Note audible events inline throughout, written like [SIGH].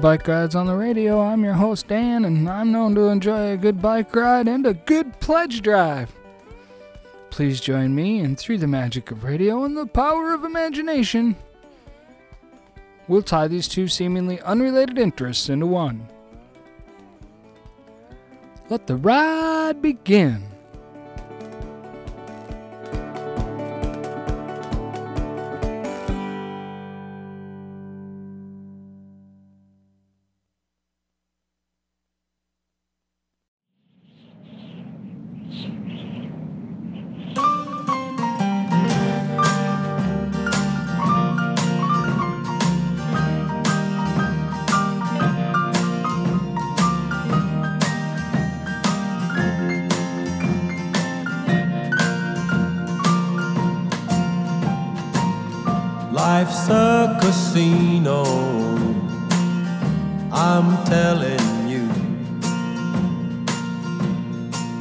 Bike Rides on the Radio. I'm your host, Dan, and I'm known to enjoy a good bike ride and a good pledge drive. Please join me, and through the magic of radio and the power of imagination, we'll tie these two seemingly unrelated interests into one. Let the ride begin. Life's a casino. I'm telling you.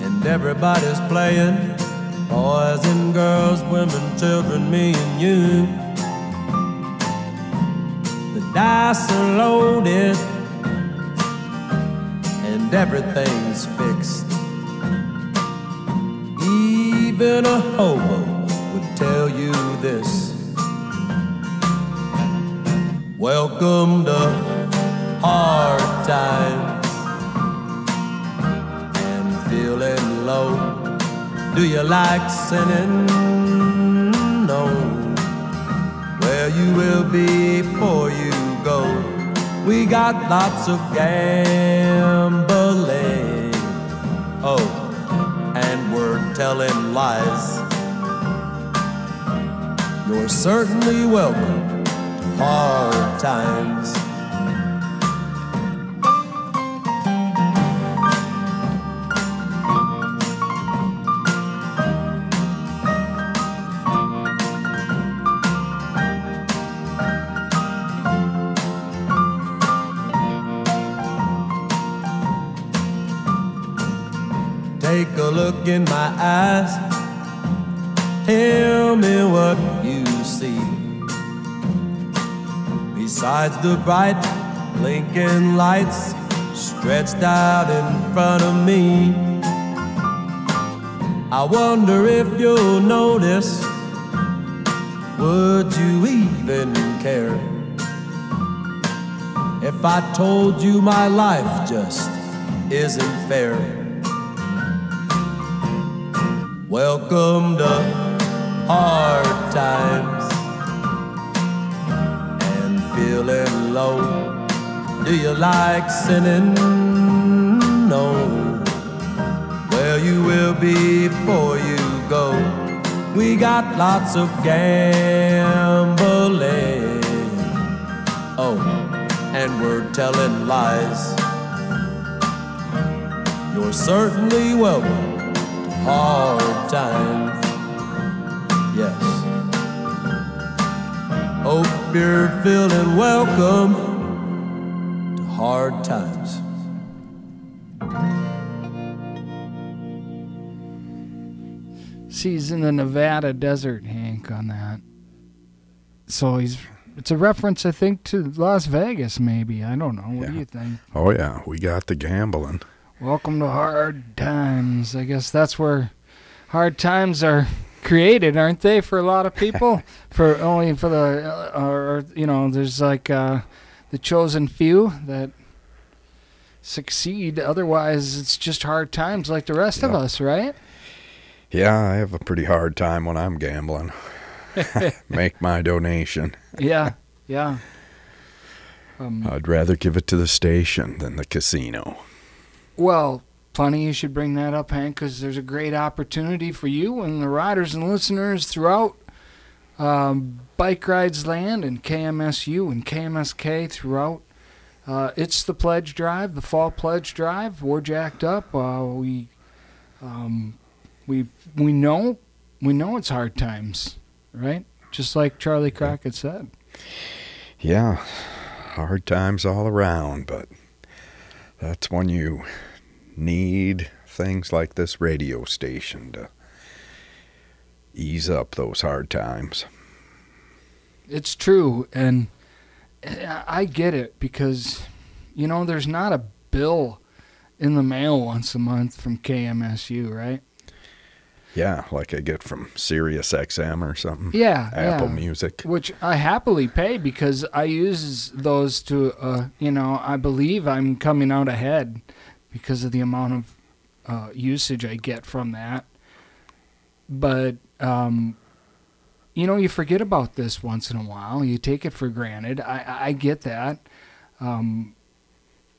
And everybody's playing boys and girls, women, children, me and you. The dice are loaded and everything's fixed. Even a hobo would tell you this. Welcome to hard times and feeling low. Do you like sinning? No. Where you will be before you go. We got lots of gambling. Oh, and we're telling lies. You're certainly welcome hard times. Take a look in my eyes. Tell me Besides the bright blinking lights stretched out in front of me, I wonder if you'll notice. Would you even care if I told you my life just isn't fair? Welcome to hard times feeling low. Do you like sinning? No. Where you will be before you go. We got lots of gambling. Oh, and we're telling lies. You're certainly welcome to hard times. Yes. Hope you're feeling welcome to hard times. See, he's in the Nevada desert, Hank, on that. So he's. It's a reference, I think, to Las Vegas, maybe. I don't know. What do you think? Oh yeah, we got the gambling. Welcome to hard times. I guess that's where hard times are created, aren't they, for a lot of people? [LAUGHS] for only for the, uh, or you know, there's like uh, the chosen few that succeed. Otherwise, it's just hard times, like the rest of us, right? Yeah, I have a pretty hard time when I'm gambling. [LAUGHS] Make my donation. Yeah, yeah. Um, I'd rather give it to the station than the casino. Well, funny you should bring that up, Hank, because there's a great opportunity for you and the riders and listeners throughout um, Bike Rides Land and KMSU and KMSK throughout. Uh, it's the pledge drive, the fall pledge drive. We're jacked up. Uh, we, um, we, we know, we know it's hard times, right? Just like Charley Crockett said. Yeah, hard times all around, but that's when you need things like this radio station to ease up those hard times. It's true, and I get it because you know there's not a bill in the mail once a month from KMSU, right? Yeah, like I get from Sirius XM or something. Yeah, Apple yeah. Music. which I happily pay because I use those to, uh, you know, I believe I'm coming out ahead because of the amount of uh, usage I get from that. But, um, you know, you forget about this once in a while. You take it for granted. I, I get that. Um,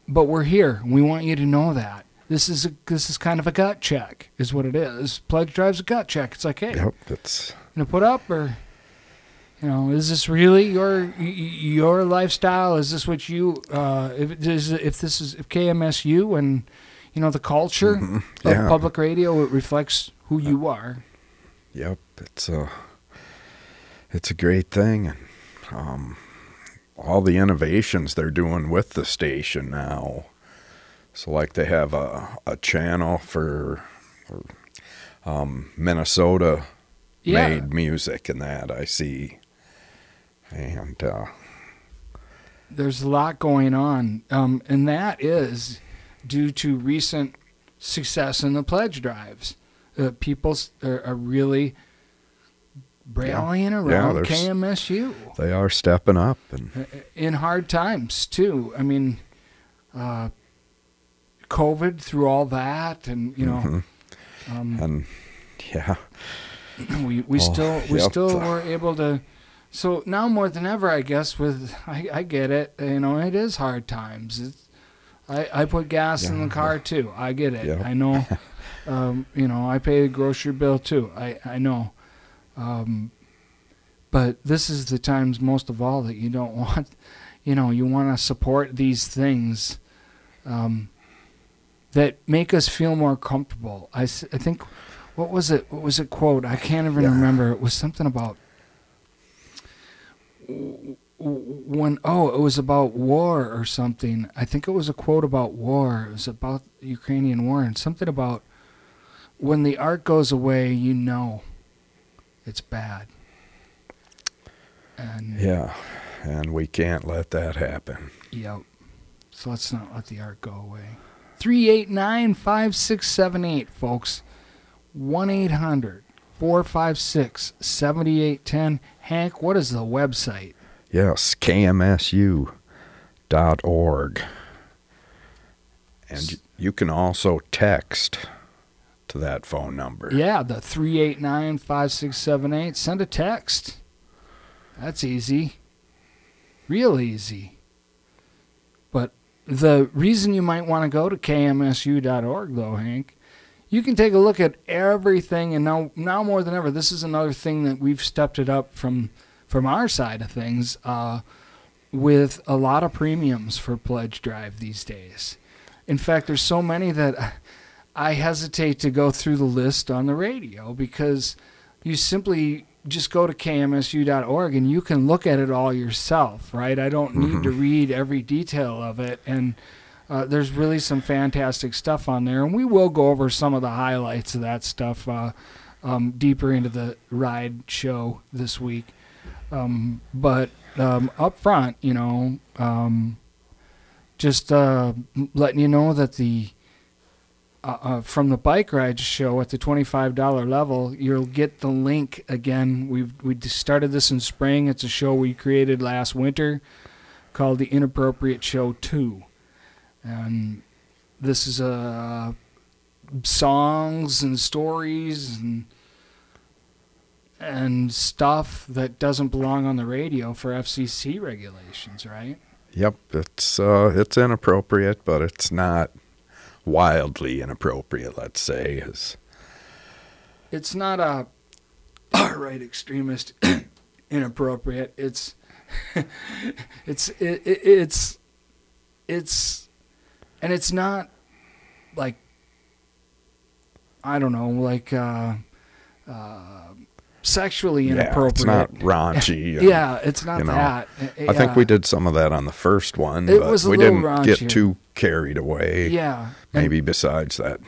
but we're here. We want you to know that. This is a, this is kind of a gut check, is what it is. Pledge drive's a gut check. It's like, hey, Yep, it's gonna put up or you know is this really your your lifestyle? Is this what you uh if is if this is if KMSU and you know the culture Mhm, of public radio it reflects who you are. Yep, it's a it's a great thing, and um, all the innovations they're doing with the station now. So, like they have a a channel for, for um, Minnesota yeah. made music and that I see, and uh, there's a lot going on um and that is due to recent success in the pledge drives uh, people are, are really rallying around there's- KMSU they are stepping up, and in hard times too. I mean, uh, COVID through all that, and you know, Mhm. um, and yeah, [CLEARS THROAT] we we Oh, still we yep. still were able to. So now more than ever, I guess. With I, I get it. You know, it is hard times. It's, I I put gas in the car too. I get it. I know. [LAUGHS] um, you know, I pay the grocery bill too. I I know. Um, but this is the times most of all that you don't [LAUGHS] want. You know, you want to support these things. Um, that make us feel more comfortable. I, I think, what was it? What was it? Quote? I can't even Yeah. remember. It was something about when. Oh, it was about war or something. I think it was a quote about war. It was about the Ukrainian war and something about when the art goes away, you know, it's bad. And yeah, and we can't let that happen. Yep. So let's not let the art go away. 389 5678, folks. 1 800 456 7810. Hank, what is the website? Yes, kmsu.org. And you can also text to that phone number. Yeah, the 389 5678. Send a text. That's easy. Real easy. But the reason you might want to go to kmsu.org, though, Hank, you can take a look at everything. And now, now more than ever, this is another thing that we've stepped it up from from our side of things uh, with a lot of premiums for Pledge Drive these days. In fact, there's so many that [LAUGHS] I hesitate to go through the list on the radio because you simply just go to kmsu.org and you can look at it all yourself, right? I don't need to read every detail of it. And uh, there's really some fantastic stuff on there. And we will go over some of the highlights of that stuff uh, um, deeper into the ride show this week. Um, but um, up front, you know, um, just uh, letting you know that the uh, uh, from the bike ride show at the twenty-five dollar level, you'll get the link again. We've we started this in spring. It's a show we created last winter called the Inappropriate Show Two, and this is uh, songs and stories and and stuff that doesn't belong on the radio for FCC regulations, right? Yep, it's uh, it's inappropriate, but it's not wildly inappropriate. Let's say is it's not a all [COUGHS] right extremist [COUGHS] inappropriate it's [LAUGHS] it's it, it, it's it's and it's not like i don't know like uh uh sexually Yeah, inappropriate. it's not raunchy. [LAUGHS] and- yeah, it's not you know, that. I think we did some of that on the first one, It but was a we little didn't raunchier. get too carried away. Yeah, and- Maybe besides that.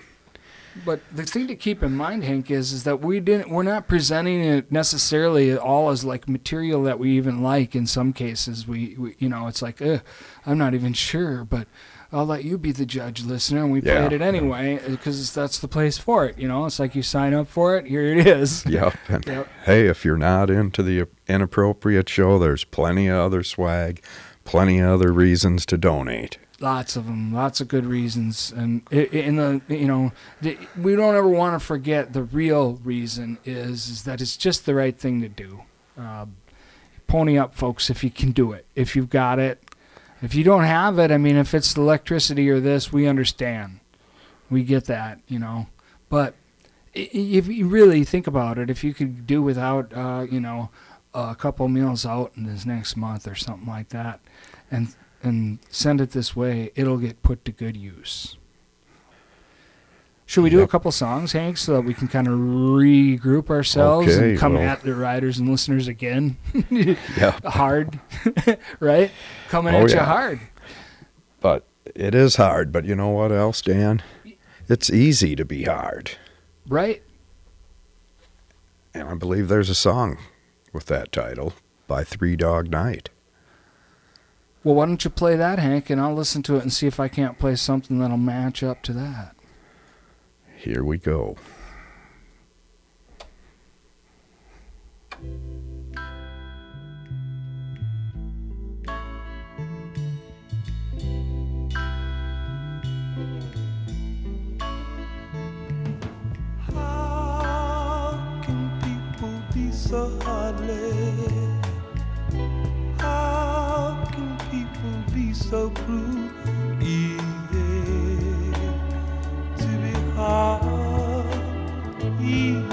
But the thing to keep in mind, Hank, is is that we didn't. We're not presenting it necessarily at all as like material that we even like. In some cases, we, we you know, it's like, I'm not even sure, but I'll let you be the judge, listener. And we Yeah. played it anyway because that's the place for it. You know, it's like you sign up for it. Here it is. [LAUGHS] Yep. And [LAUGHS] Yep. hey, if you're not into the inappropriate show, there's plenty of other swag, plenty of other reasons to donate. Lots of them, lots of good reasons, and in the you know the, we don't ever want to forget the real reason is is that it's just the right thing to do. Uh, pony up, folks, if you can do it. If you've got it, if you don't have it, I mean, if it's electricity or this, we understand, we get that, you know. But if you really think about it, if you could do without, uh, you know, a couple meals out in this next month or something like that, and and send it this way, it'll get put to good use. Should we do a couple songs, Hank, so that we can kind of regroup ourselves Okay, and come well- at the riders and listeners again? [LAUGHS] Yeah. hard, [LAUGHS] right? Coming Oh, at you hard. But it is hard. But you know what else, Dan? It's easy to be hard. Right? And I believe there's a song with that title by Three Dog Night. Well, why don't you play that, Hank, and I'll listen to it and see if I can't play something that'll match up to that. Here we go. How can people be so? How can people be so cruel? Be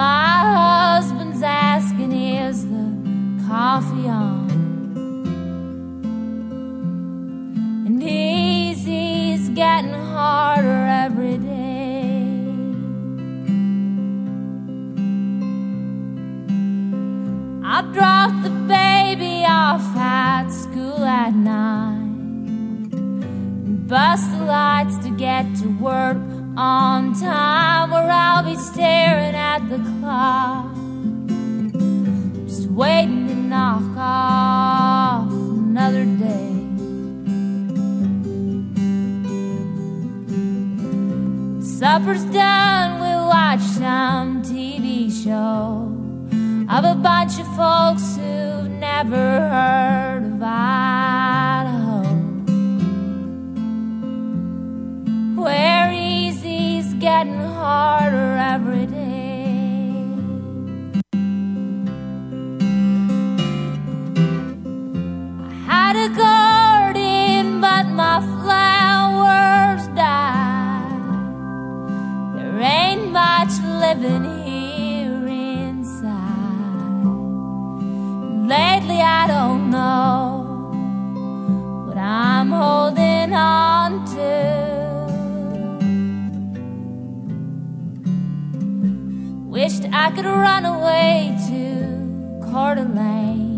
My husband's asking, is the coffee on? And easy's getting harder every day. I dropped the baby off at school at and bust the lights to get to work on time, or I'll be staring at the clock, just waiting to knock off another day. Supper's done, we'll watch some TV show of a bunch of folks who've never heard of Idaho. Getting harder every day. I had a garden, but my flowers died. There ain't much living here inside. Lately, I don't know what I'm holding on I could run away to Coeur d'Alene.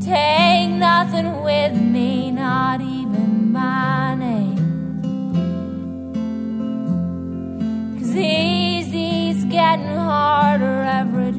Take nothing with me, not even my name. Cause easy's getting harder every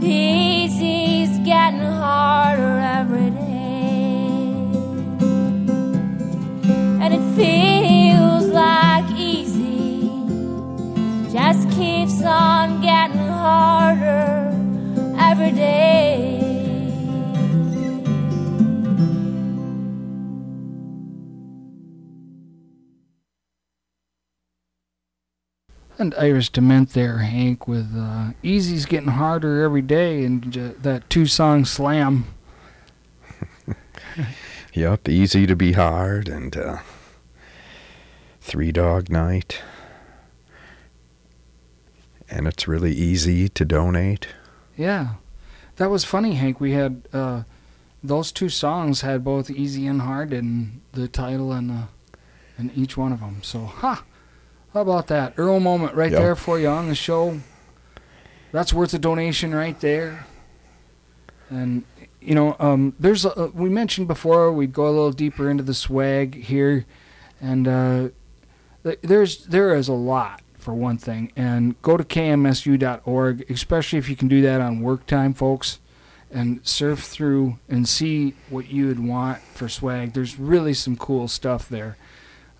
And And Iris DeMent there, Hank, with uh, Easy's getting harder every day, and j- that two song slam. [LAUGHS] Yep, easy to be hard and uh, three dog night. And it's really easy to donate. Yeah, that was funny, Hank. We had uh, those two songs had both easy and hard in the title and the in each one of them. So, ha! How about that? Earl moment right Yep. there for you on the show. That's worth a donation right there. And you know, um, there's a, we mentioned before we'd go a little deeper into the swag here, and uh, there's there is a lot for one thing. And go to kmsu.org, especially if you can do that on work time, folks, and surf through and see what you would want for swag. There's really some cool stuff there.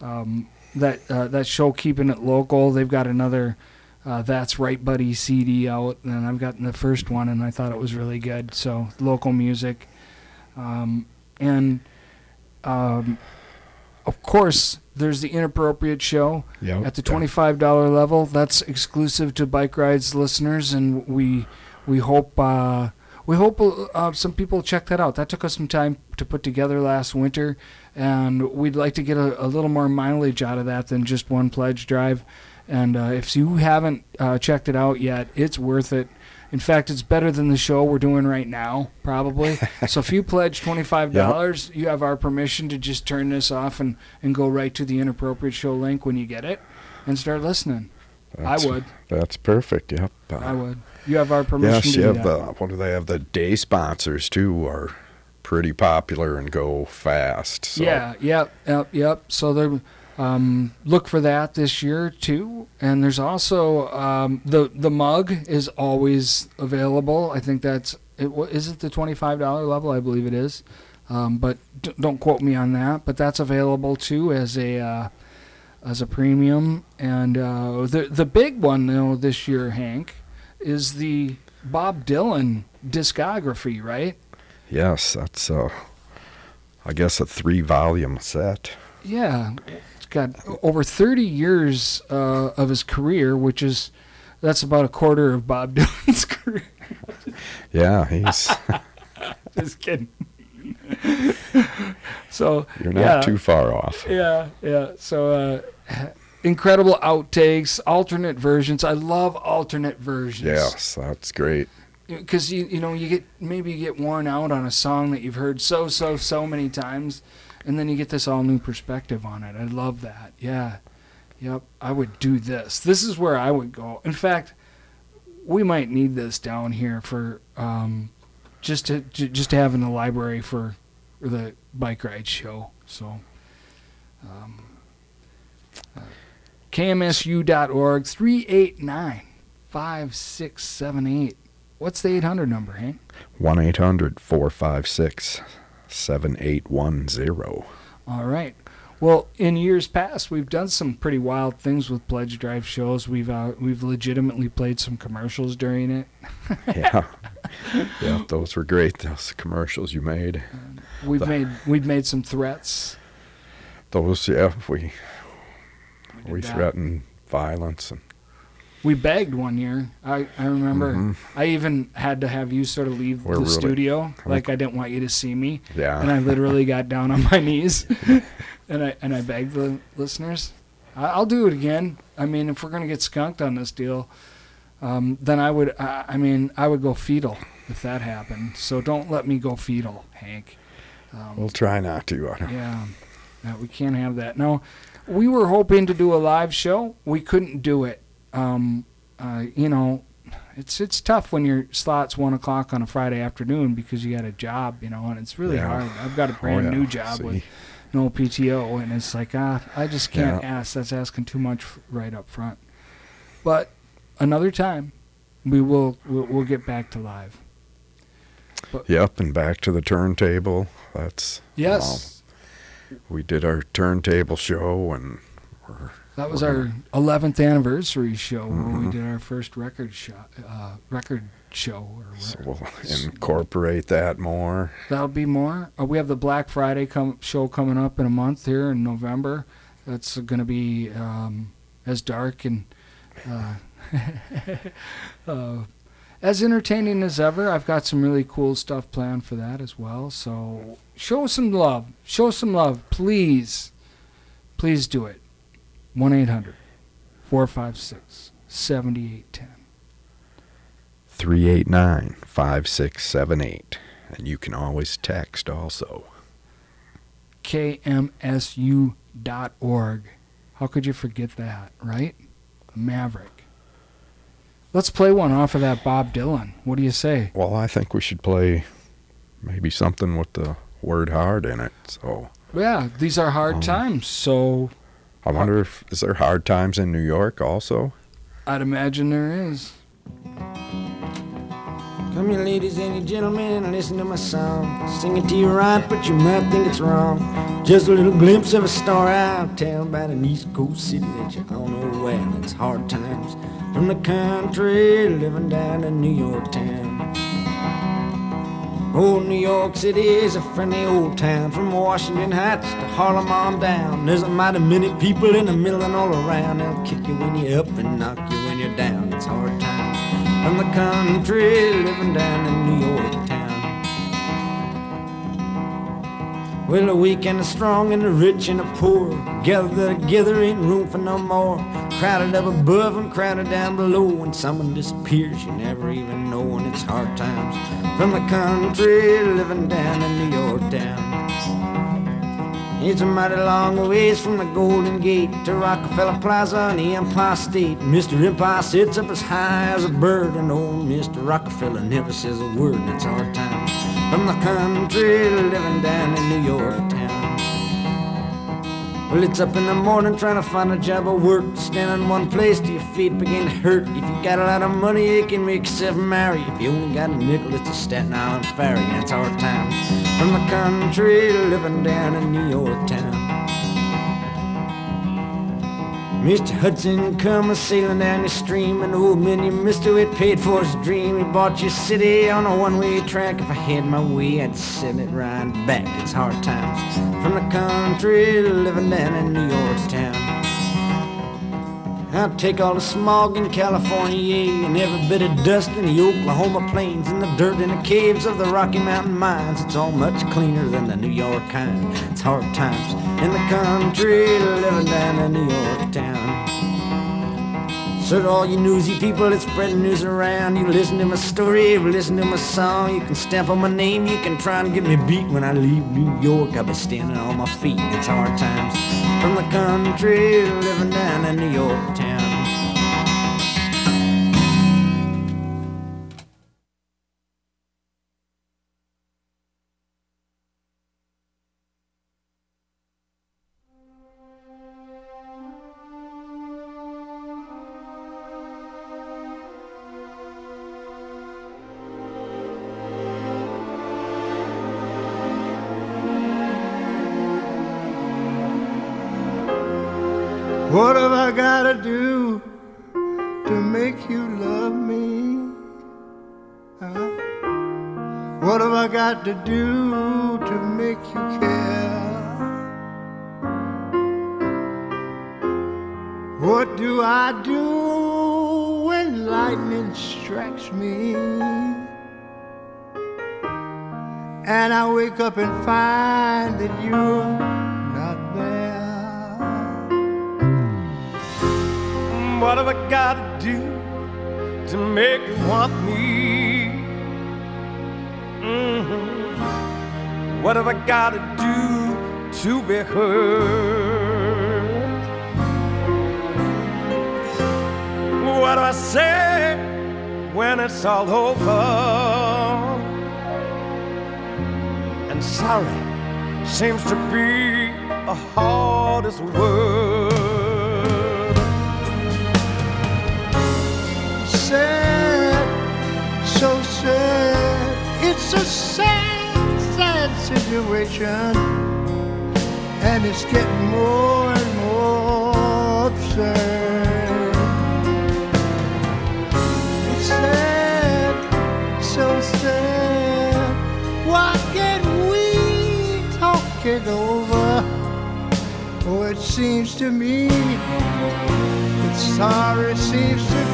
Um, that uh, that show keeping it local. They've got another uh, that's right, buddy CD out, and I've gotten the first one, and I thought it was really good. So local music, um, and um, of course there's the inappropriate show Yep. at the twenty-five dollar level. That's exclusive to Bike Rides listeners, and we we hope uh, we hope uh, some people check that out. That took us some time to put together last winter, and we'd like to get a, a little more mileage out of that than just one pledge drive. And uh, if you haven't uh, checked it out yet, it's worth it. In fact, it's better than the show we're doing right now, probably. [LAUGHS] so if you pledge twenty-five dollars, you have our permission to just turn this off and, and go right to the inappropriate show link when you get it, and start listening. That's- I would. That's perfect. Yep. Uh, I would. You have our permission Yes, to you have the what do they have? The day sponsors too are pretty popular and go fast. So. Yeah, yep, yep, yep. So there, um, look for that this year too. And there's also um, the the mug is always available. I think that's it. Is it the twenty five dollar level? I believe it is. Um, but d- don't quote me on that. But that's available too as a uh, as a premium. And uh, the the big one though this year, Hank, is the Bob Dylan discography, right? Yes, that's uh, I guess a three volume set. Yeah, it's got over 30 years uh, of his career, which is that's about a quarter of Bob [LAUGHS] Dylan's career. Yeah, he's [LAUGHS] Just kidding. [LAUGHS] so you're not yeah, too far off. yeah, yeah. So uh, incredible outtakes, alternate versions. I love alternate versions. Yes, that's great. because you you know you get maybe you get worn out on a song that you've heard so so so many times, and then you get this all new perspective on it. I love that. Yeah, yep. I would do this. This is where I would go. In fact, we might need this down here for um, just to, just to have in the library for the bike ride show. So. Um, uh, KMSU.org 389 5678. What's the 800 number, Hank? 1 800 456 7810. All right. Well, in years past, we've done some pretty wild things with pledge drive shows. We've uh, we've legitimately played some commercials during it. Yeah. [LAUGHS] [LAUGHS] yeah, those were great. Those commercials you made. We've The- made we've made some threats. Those, yeah, we, We, we threatened violence. and We begged one year. I, I remember. Mhm. I even had to have you sort of leave We're the really- studio, like I didn't want you to see me. Yeah. and I literally got [LAUGHS] down on my knees, [LAUGHS] and I and I begged the listeners, "I'll do it again." I mean, if we're gonna get skunked on this deal, um, then I would. I, I mean, I would go fetal if that happened. So don't let me go fetal, Hank. Um, We'll try not to. Yeah, yeah, we can't have that. No, we were hoping to do a live show. We couldn't do it. Um, uh, you know, it's it's tough when your slot's one o'clock on a Friday afternoon because you got a job. You know, and it's really Yeah. hard. I've got a brand Oh, yeah. new job with See? no PTO, and it's like ah, I just can't Yeah. ask. That's asking too much right up front. But another time, we will we'll, we'll get back to live. Yep, and back to the turntable. That's Yes. we did our turntable show, and That was our 11th anniversary show where we Mhm. did our first record show, uh, record show. Or so we'll incorporate that more. That'll be more. Uh, we have the Black Friday com- show coming up in a month here in November. That's going to be um, as dark and uh, [LAUGHS] uh, as entertaining as ever. I've got some really cool stuff planned for that as well. So show some love. Show some love, please. Please do it. 1 800 456 7810. 389 5678. And you can always text also. kmsu.org. How could you forget that, right? Maverick. Let's play one off of that Bob Dylan. What do you say? Well, I think we should play maybe something with the word hard in it. So Yeah, these are hard Um, times, so I wonder if is there hard times in New York also? I'd imagine there is. Come here, ladies and gentlemen, and listen to my song. Sing it to you right, but you might think it's wrong. Just a little glimpse of a story I'll tell about an East Coast city that you all know well. It's hard times from the country, living down in New York town. Old New York City is a friendly old town from Washington Heights to Harlem on down. There's a mighty many people in the middle and all around. They'll kick you when you're up and knock you when you're down. It's hard times from the country, living down in New York town. Well, the weak and the strong and the rich and the poor gather together, ain't room for no more. Crowded up above and crowded down below. When someone disappears, you never even know. And it's hard times from the country, living down in New York town. It's a mighty long ways from the Golden Gate to Rockefeller Plaza and the Empire State. Mr. Empire sits up as high as a bird, and old Mr. Rockefeller never says a word. And it's hard times from the country, living down in New York town. Well, it's up in the morning trying to find a job or work. Stand in one place till your feet begin to hurt. If you got a lot of money, you can make yourself merry. If you only got a nickel, it's a Staten Island ferry. And it's hard times from the country, living down in New York town. Mr. Hudson come a sailing down the stream, and old man, you mister it paid for his dream. He bought your city on a one-way track. If I had my way, I'd send it right back. It's hard times from the country, living down in New York town. I'll take all the smog in California, and every bit of dust in the Oklahoma plains, and the dirt in the caves of the Rocky Mountain mines. It's all much cleaner than the New York kind. It's hard times in the country, living down in New York town. So to all you newsy people that spread news around, you listen to my story, you listen to my song, you can stamp on my name, you can try and get me beat when I leave New York. I'll be standing on my feet. It's hard times from the country, living down in New York town. To do to make you care? What do I do when lightning strikes me? And I wake up and find that you're not there. What have I got to do to make you want me? Mhm. What have I got to do to be heard? What do I say when it's all over? And sorry seems to be the hardest word. sad, so sad. It's a sad, sad situation. And it's getting more and more absurd. It's sad, so sad. Why can't we talk it over? Oh, it seems to me that sorry seems to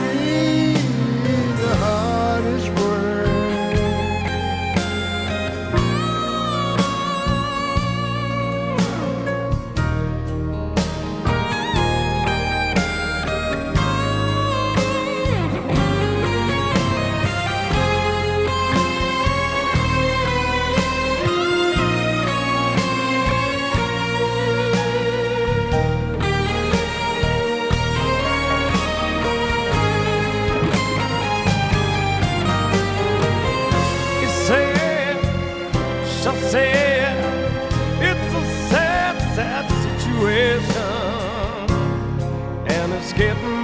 situation, and it's getting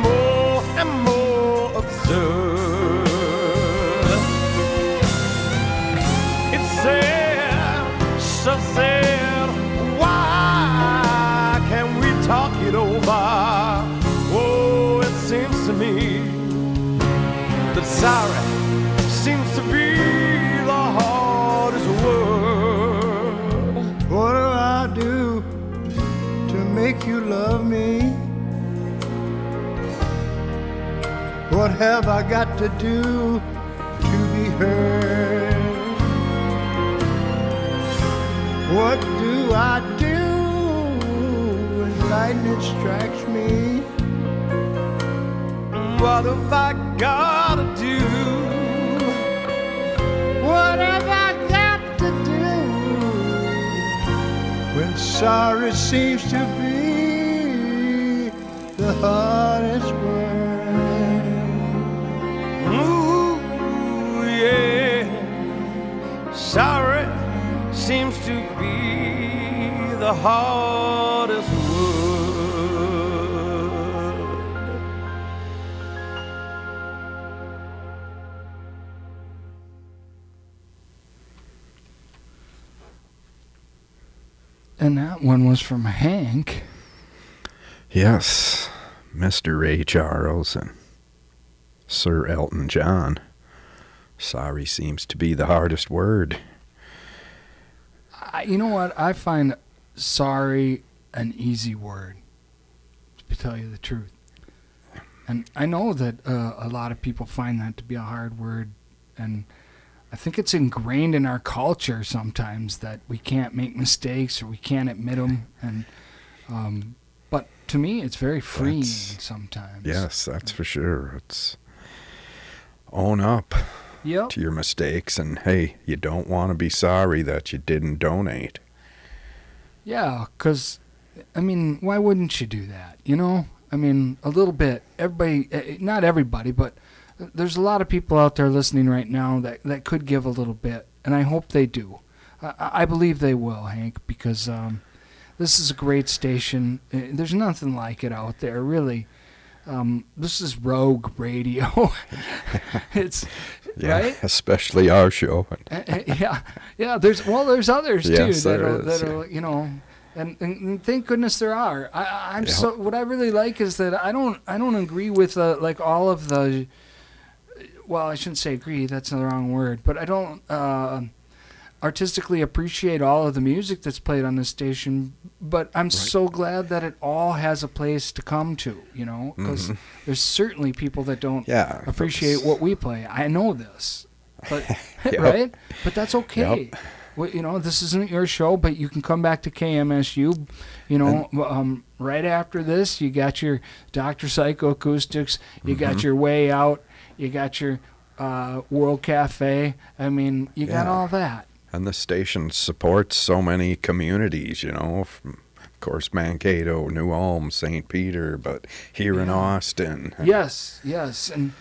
have I got to do to be heard? What do I do when lightning strikes me? What have I gotta do? What have I got to do when sorry seems to be the hardest word? The hardest word. And that one was from Hank. Yes, Mr. Ray Charles and Sir Elton John. Sorry seems to be the hardest word. I, you know what? I find sorry an easy word, to tell you the truth. And I know that uh, a lot of people find that to be a hard word. And I think it's ingrained in our culture sometimes that we can't make mistakes or we can't admit them. And, um, but to me, it's very freeing That's- sometimes. Yes, that's for sure. It's own up Yep. to your mistakes and hey, you don't want to be sorry that you didn't donate. Yeah, because, I mean, why wouldn't you do that? You know? I mean, a little bit. Everybody, eh, not everybody, but there's a lot of people out there listening right now that, that could give a little bit, and I hope they do. I, I believe they will, Hank, because um, this is a great station. Eh, There's nothing like it out there, really. Um, this is rogue radio. [LAUGHS] it's Yeah, right. [LAUGHS] especially our show. Uh, uh, yeah, yeah. There's well, there's others too that are, is, that yeah. are you know, and, and, thank goodness there are. I- Yeah. so what I really like is that I don't I don't agree with uh, like all of the. Well, I shouldn't say agree. That's the wrong word. But I don't uh, artistically appreciate all of the music that's played on this station. But I'm so glad that it all has a place to come to. You know, because there's certainly people that don't Mm-hmm. Yeah, appreciate that's- what we play. I know this, but [LAUGHS] Yep. [LAUGHS] right? But that's okay. Yep. Well, you know, this isn't your show, but you can come back to KMSU. You know, um, right after this, you got your Doctor Psychoacoustics. You Mm-hmm. got your Way Out. You got your uh, World Cafe. I mean, you got all that. And the station supports so many communities, you know, from, of course, Mankato, New Ulm, St. Peter, but here in Austin. Yes, yes. And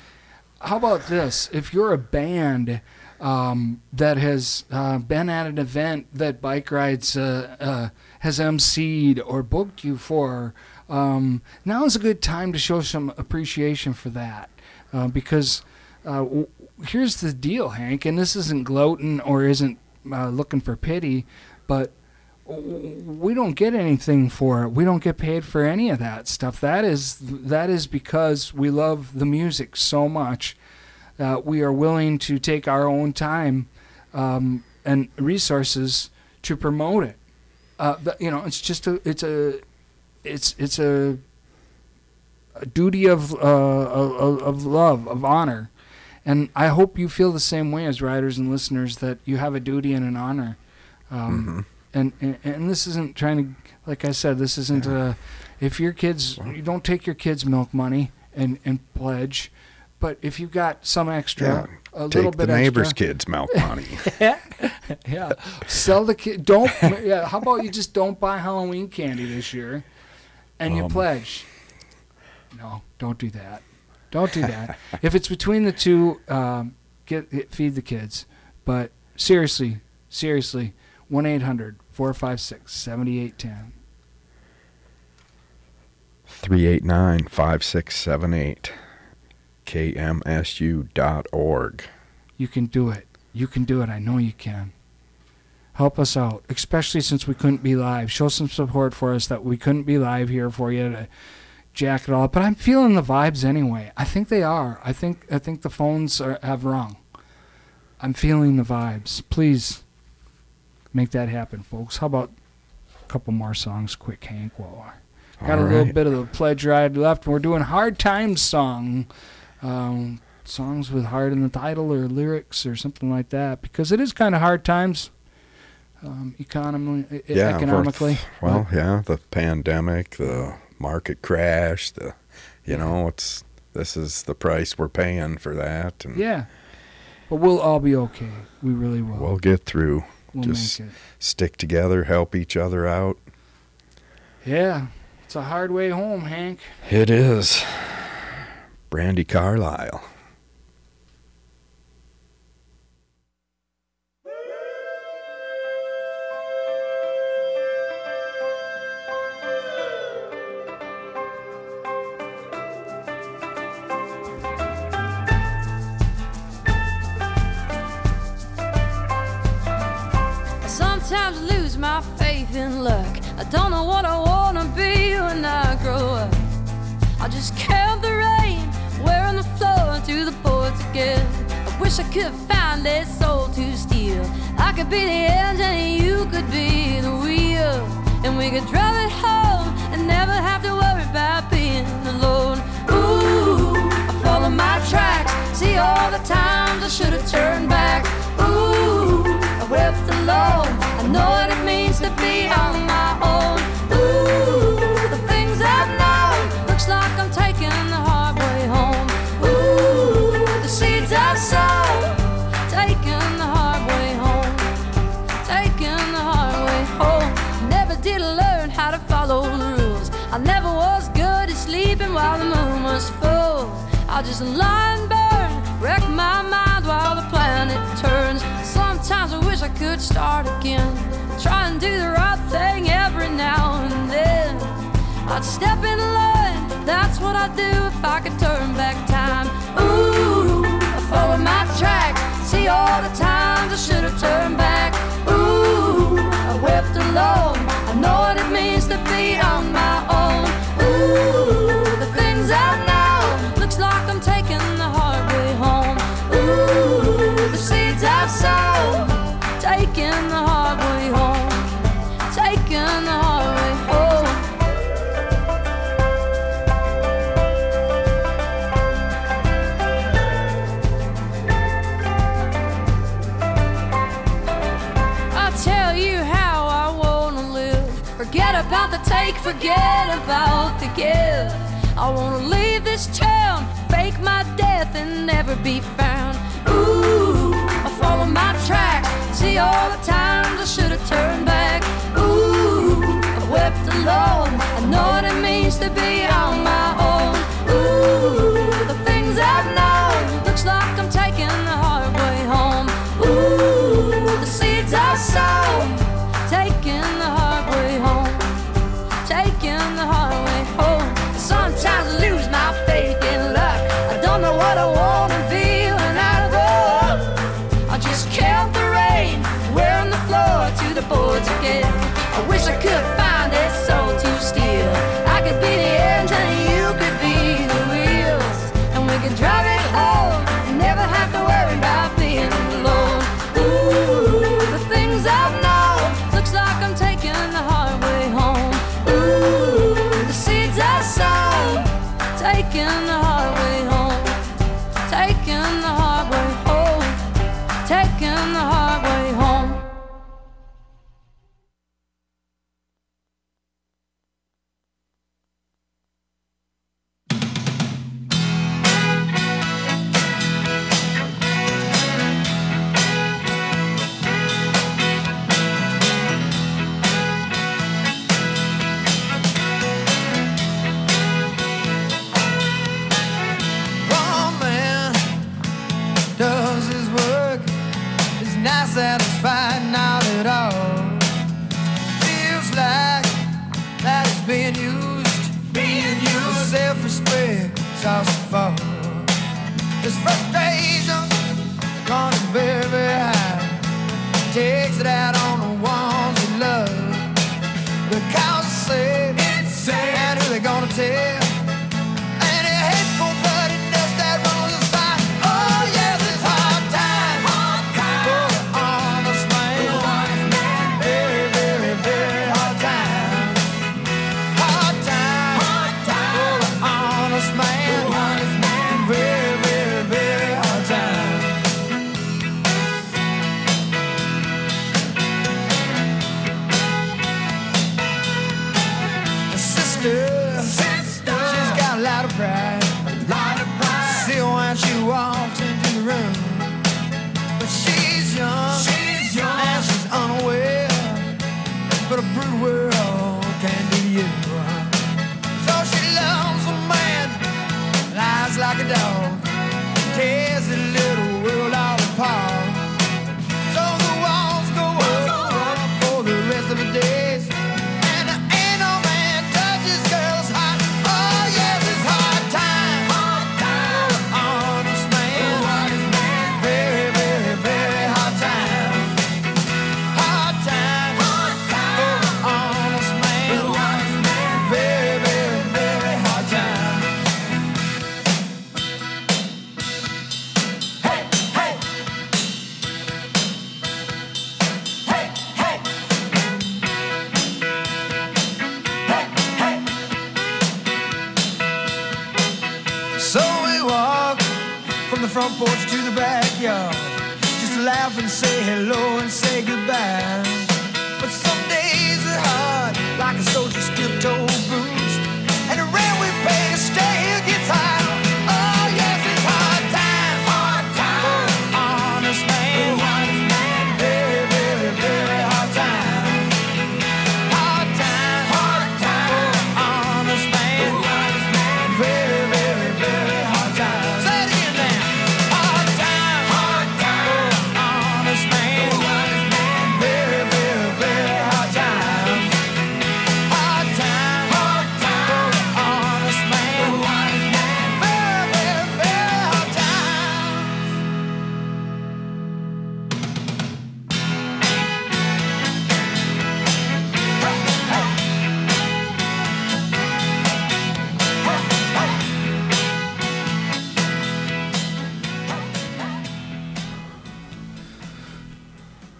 how about this? If you're a band um, that has uh, been at an event that Bike Rides uh, uh, has emceed or booked you for, um, now is a good time to show some appreciation for that. Uh, because uh, w- here's the deal, Hank, and this isn't gloating or isn't uh, looking for pity, but we don't get anything for it. We don't get paid for any of that stuff. That is that is because we love the music so much that we are willing to take our own time um, and resources to promote it. Uh, but, you know, it's just a it's a it's it's a, a duty of, uh, of of love of honor, and I hope you feel the same way as writers and listeners that you have a duty and an honor. Um, Mhm. and, and and this isn't trying to like I said this isn't uh if your kids you don't take your kids milk money and and pledge but if you've got some extra a Take little bit the neighbor's extra kids' milk [LAUGHS] money. yeah sell the kid don't yeah how about you just don't buy Halloween candy this year and you Um. pledge no don't do that don't do that [LAUGHS] if it's between the two um, get, get feed the kids but seriously seriously 1-800-456-7810 389 5678 kmsu.org. You can do it. You can do it. I know you can. Help us out, especially since we couldn't be live. Show some support for us that we couldn't be live here for you to jack it all. But I'm feeling the vibes anyway. I think they are. I think I think the phones are, have rung. I'm feeling the vibes. Please make that happen, folks. How about a couple more songs, quick, Hank? Well, got All a little right. bit of the pledge ride left. We're doing hard times song, um, songs with hard in the title or lyrics or something like that, because it is kind of hard times, um, economy, e- Yeah, economically. Well, yeah, the pandemic, the market crash, the you know, it's this is the price we're paying for that, and yeah, but we'll all be okay. We really will. we'll get through. we'll just- make it. Stick together, help each other out. Yeah, it's a hard way home, Hank. It is. Brandi Carlile. Don't know what I wanna be when I grow up. I just count the rain, wearing the floor to the boards again. I wish I could find that soul to steal. I could be the engine and you could be the wheel. And we could drive it home and never have to worry about being alone. Ooh, I follow my tracks. See all the times I should have turned back. Ooh, I wept alone. I know what it means to be on I just lie and burn, wreck my mind while the planet turns. Sometimes I wish I could start again. Try and do the right thing every now and then. I'd step in line, that's what I'd do if I could turn back time. Ooh, I follow my tracks, see all the times I should have turned back. Ooh, I wept alone, I know what it means to be on my forget about the give. I wanna leave this town, fake my death and never be found. Ooh, I follow my tracks, see all the times I should have turned back. Ooh, I wept alone, I know what it means to be on my own.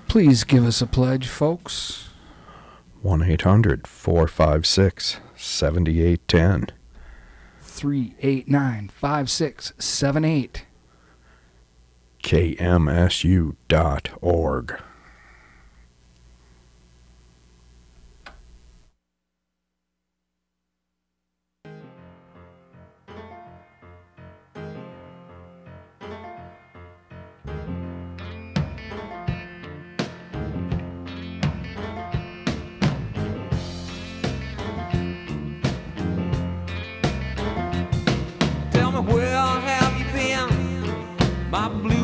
Please give us a pledge, folks. 1 800 456 7810. 389 5678. KMSU.org. my blue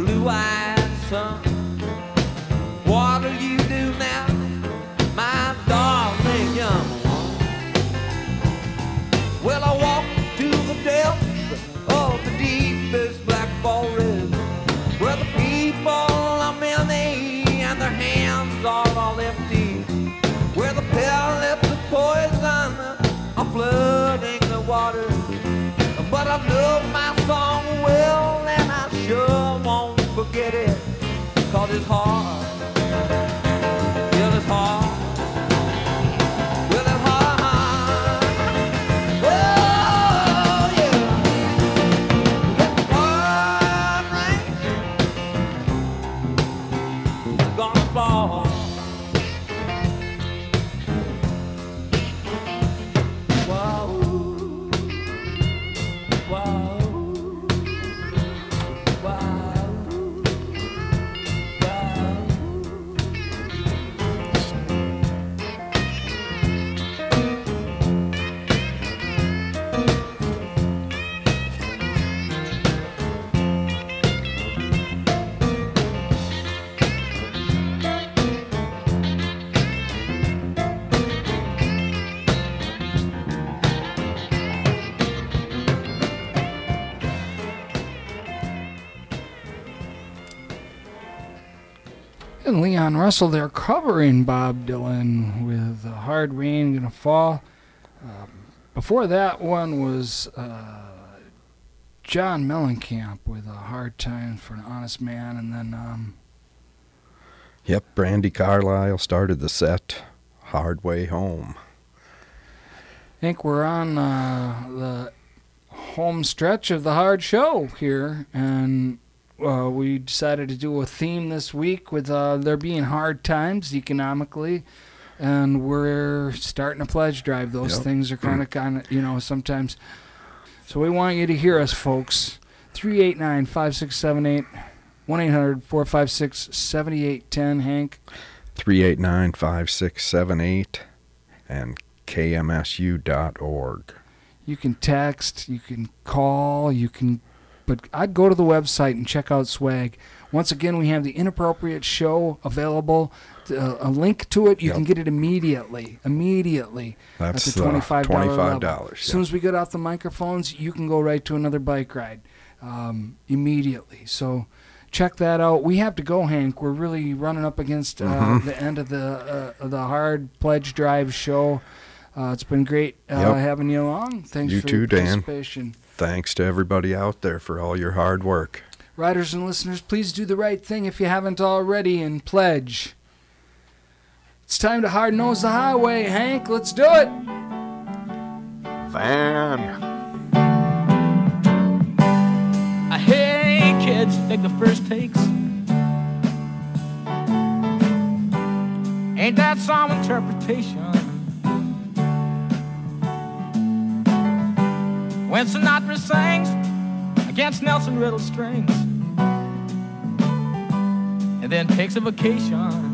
blue-eyed son? Cause it's hard. Leon Russell, they're covering Bob Dylan with Hard Rain Gonna Fall. Um, before that one was uh, John Mellencamp with a Hard Time for an Honest Man. And then um, Yep, Brandi Carlile started the set. Hard Way Home. I think we're on uh, the home stretch of the hard show here, and uh, we decided to do a theme this week with uh, there being hard times economically, and we're starting a pledge drive. Those Yep. things are kind of, kind of, you know, sometimes. So we want you to hear us, folks. 389 5678 1 800 456 7810. Hank. 389 5678 and kmsu.org. You can text, you can call, you can, but I'd go to the website and check out Swag. Once again, we have the inappropriate show available. Uh, a link to it, you Yep. can get it immediately. Immediately That's at the uh, twenty-five dollar level. $25. As soon as we get off the microphones, you can go right to another bike ride um, immediately. So check that out. We have to go, Hank. We're really running up against uh, Mhm. the end of the uh, of the hard pledge drive show. Uh, it's been great uh, Yep. having you along. Thanks You for too, your Dan. participation. Thanks to everybody out there for all your hard work. Writers and listeners, please do the right thing if you haven't already and pledge. It's time to hard nose the highway, Hank. Let's do it. Van. Hey kids, take the first takes. Ain't that some interpretation? When Sinatra sings against Nelson Riddle strings and then takes a vacation.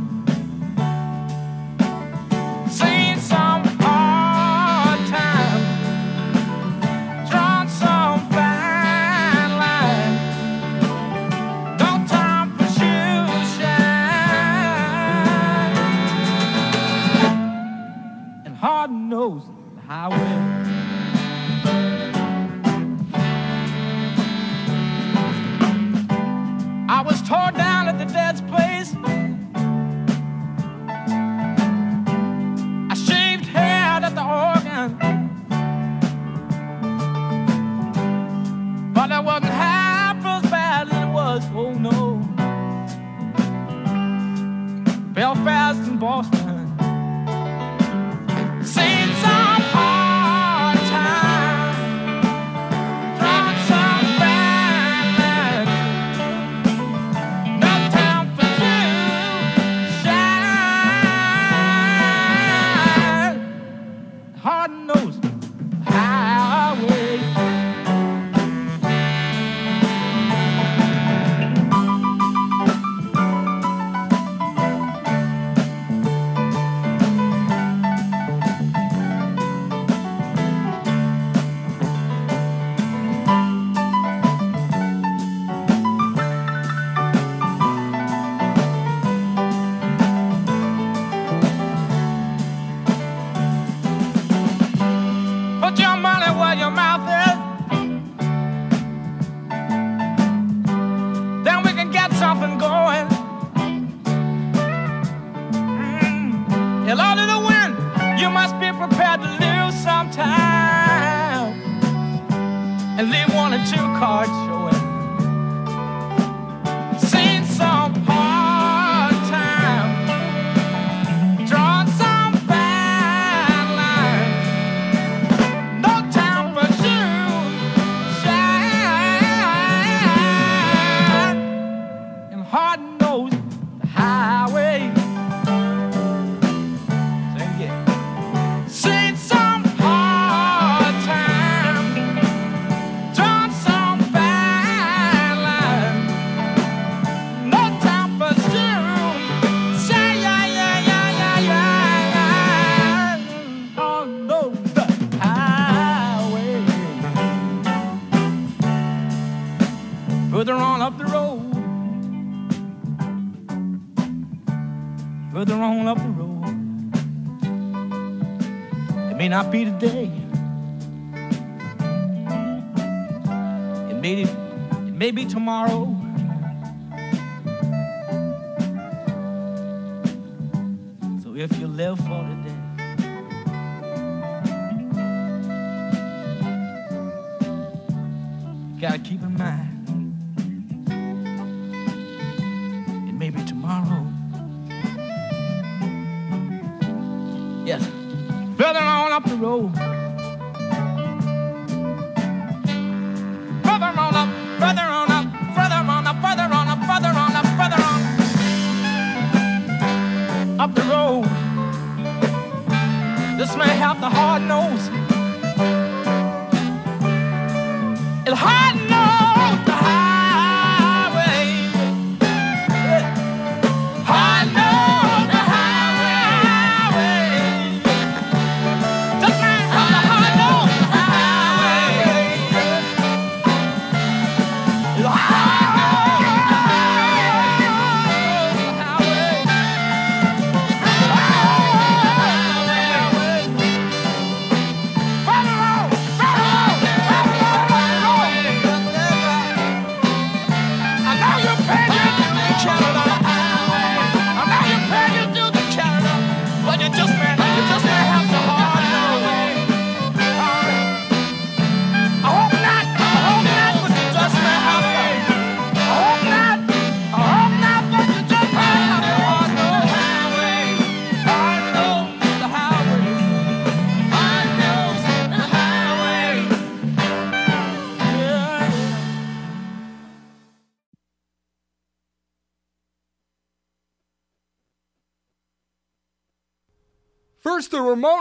Two cards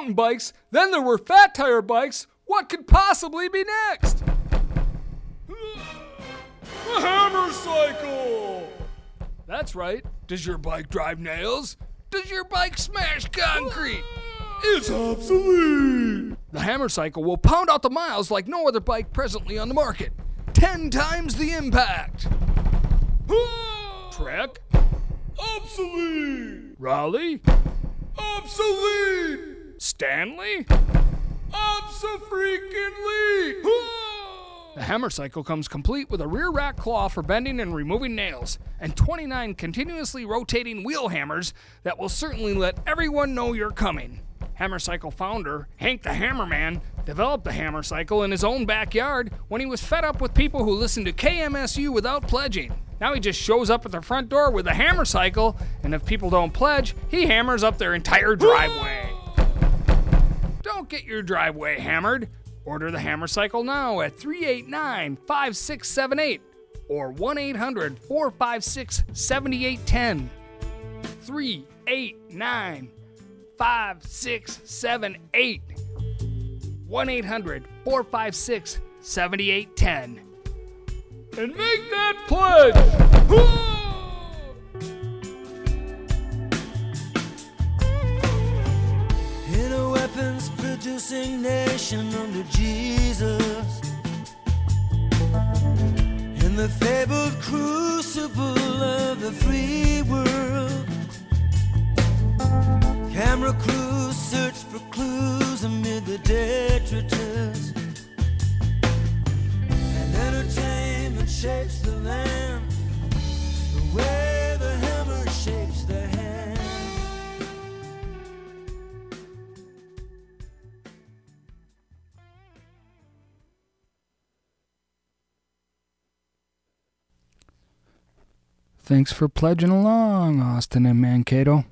mountain bikes, then there were fat tire bikes. What could possibly be next? A hammer cycle! That's right. Does your bike drive nails? Does your bike smash concrete? It's obsolete! The hammer cycle will pound out the miles like no other bike presently on the market. Ten times the impact. Trek? Obsolete! Raleigh? Obsolete! Stanley? Obso-freaking-lee! The hammer cycle comes complete with a rear rack claw for bending and removing nails, and 29 continuously rotating wheel hammers that will certainly let everyone know you're coming. Hammer Cycle founder, Hank the Hammerman, developed the hammer cycle in his own backyard when he was fed up with people who listened to KMSU without pledging. Now he just shows up at their front door with a hammer cycle, and if people don't pledge, he hammers up their entire driveway. Don't get your driveway hammered. Order the hammer cycle now at 389 5678 or 1 800 456 7810. 389 5678 1 800 456 7810. And make that pledge! Producing nation under Jesus. In the fabled crucible of the free world. Camera crews search for clues amid the detritus. And entertainment shapes the land the way the Thanks for pledging along, Austin and Mankato.